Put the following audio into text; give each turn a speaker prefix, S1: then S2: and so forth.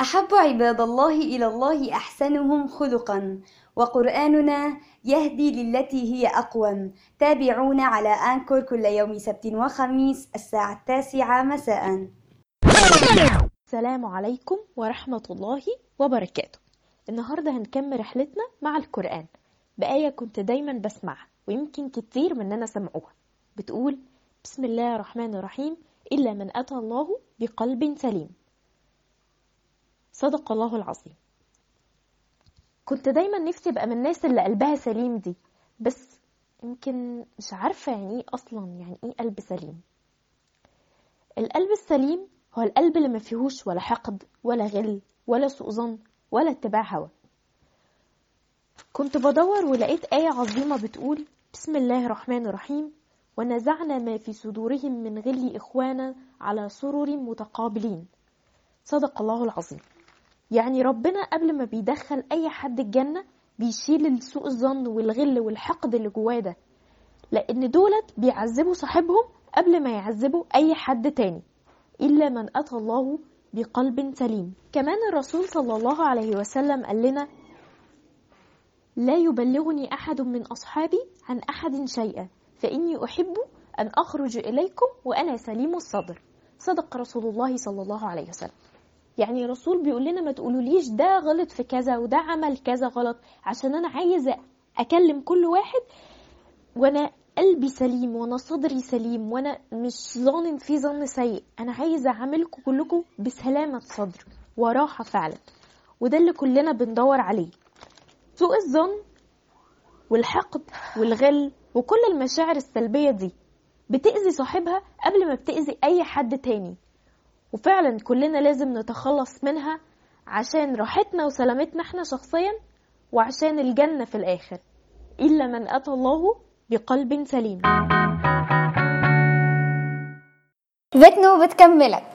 S1: أحب عباد الله إلى الله أحسنهم خلقا. وقرآننا يهدي للتي هي أقوم. تابعونا على أنكور كل يوم سبت وخميس الساعة التاسعة مساء.
S2: السلام عليكم ورحمة الله وبركاته. النهاردة هنكمل رحلتنا مع القرآن. بآية كنت دايما بسمعها ويمكن كتير مننا سمعوها. بتقول بسم الله الرحمن الرحيم إلا من أتى الله بقلب سليم. صدق الله العظيم. كنت دايما نفسي أبقى من الناس اللي قلبها سليم دي بس يمكن مش عارفة يعني إيه أصلا يعني إيه قلب سليم. القلب السليم هو القلب اللي ما فيهوش ولا حقد ولا غل ولا سوء ظن ولا اتباع هوى. كنت بدور ولقيت آية عظيمة بتقول بسم الله الرحمن الرحيم ونزعنا ما في صدورهم من غل إخوانا على سرر متقابلين صدق الله العظيم. يعني ربنا قبل ما بيدخل أي حد الجنة بيشيل سوء الظن والغل والحقد اللي جواه ده. لأن دولت بيعذبوا صاحبهم قبل ما يعذبوا أي حد تاني إلا من أتى الله بقلب سليم. كمان الرسول صلى الله عليه وسلم قال لنا لا يبلغني أحد من أصحابي عن أحد شيئا فإني أحب أن أخرج إليكم وأنا سليم الصدر. صدق رسول الله صلى الله عليه وسلم. يعني الرسول بيقول لنا ما تقولوليش ده غلط في كذا وده عمل كذا غلط عشان أنا عايزة أكلم كل واحد وأنا قلبي سليم وأنا صدري سليم وأنا مش ظانن في ظن سيء أنا عايزة أعاملكم كلكم بسلامة صدر وراحة فعلا وده اللي كلنا بندور عليه سوء الظن والحقد والغل وكل المشاعر السلبية دي بتأذي صاحبها قبل ما بتأذي أي حد تاني. وفعلا كلنا لازم نتخلص منها عشان راحتنا وسلامتنا إحنا شخصيا وعشان الجنة في الآخر. إلا من أتى الله بقلب سليم.
S1: بتنو بتكملك